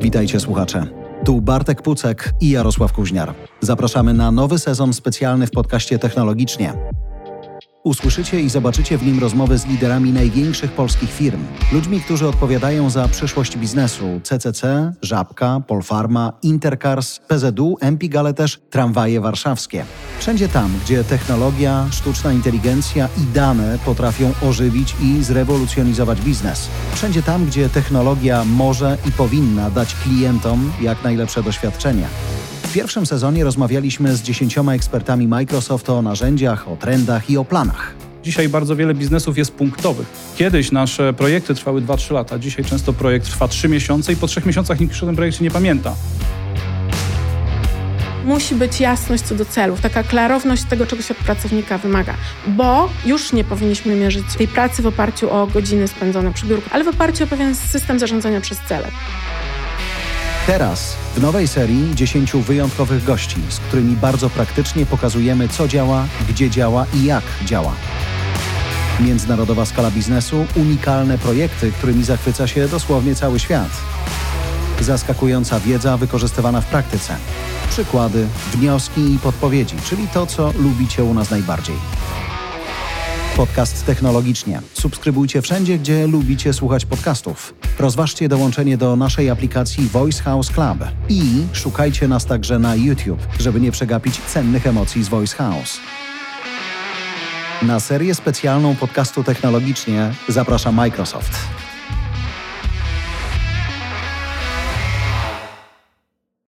Witajcie słuchacze. Tu Bartek Pucek i Jarosław Kuźniar. Zapraszamy na nowy sezon specjalny w podcaście Technologicznie. Usłyszycie i zobaczycie w nim rozmowy z liderami największych polskich firm, ludźmi, którzy odpowiadają za przyszłość biznesu CCC, Żabka, Polfarma, Intercars, PZU, Empig, ale też tramwaje warszawskie. Wszędzie tam, gdzie technologia, sztuczna inteligencja i dane potrafią ożywić i zrewolucjonizować biznes. Wszędzie tam, gdzie technologia może i powinna dać klientom jak najlepsze doświadczenia. W pierwszym sezonie rozmawialiśmy z dziesięcioma ekspertami Microsoft o narzędziach, o trendach i o planach. Dzisiaj bardzo wiele biznesów jest punktowych. Kiedyś nasze projekty trwały 2-3 lata, dzisiaj często projekt trwa 3 miesiące i po 3 miesiącach nikt o tym projekcie nie pamięta. Musi być jasność co do celów, taka klarowność tego, czego się od pracownika wymaga, bo już nie powinniśmy mierzyć tej pracy w oparciu o godziny spędzone przy biurku, ale w oparciu o pewien system zarządzania przez cele. Teraz w nowej serii 10 wyjątkowych gości, z którymi bardzo praktycznie pokazujemy, co działa, gdzie działa i jak działa. Międzynarodowa skala biznesu, unikalne projekty, którymi zachwyca się dosłownie cały świat. Zaskakująca wiedza wykorzystywana w praktyce. Przykłady, wnioski i podpowiedzi, czyli to, co lubicie u nas najbardziej. Podcast technologicznie. Subskrybujcie wszędzie, gdzie lubicie słuchać podcastów. Rozważcie dołączenie do naszej aplikacji Voice House Club i szukajcie nas także na YouTube, żeby nie przegapić cennych emocji z Voice House. Na serię specjalną podcastu technologicznie zaprasza Microsoft.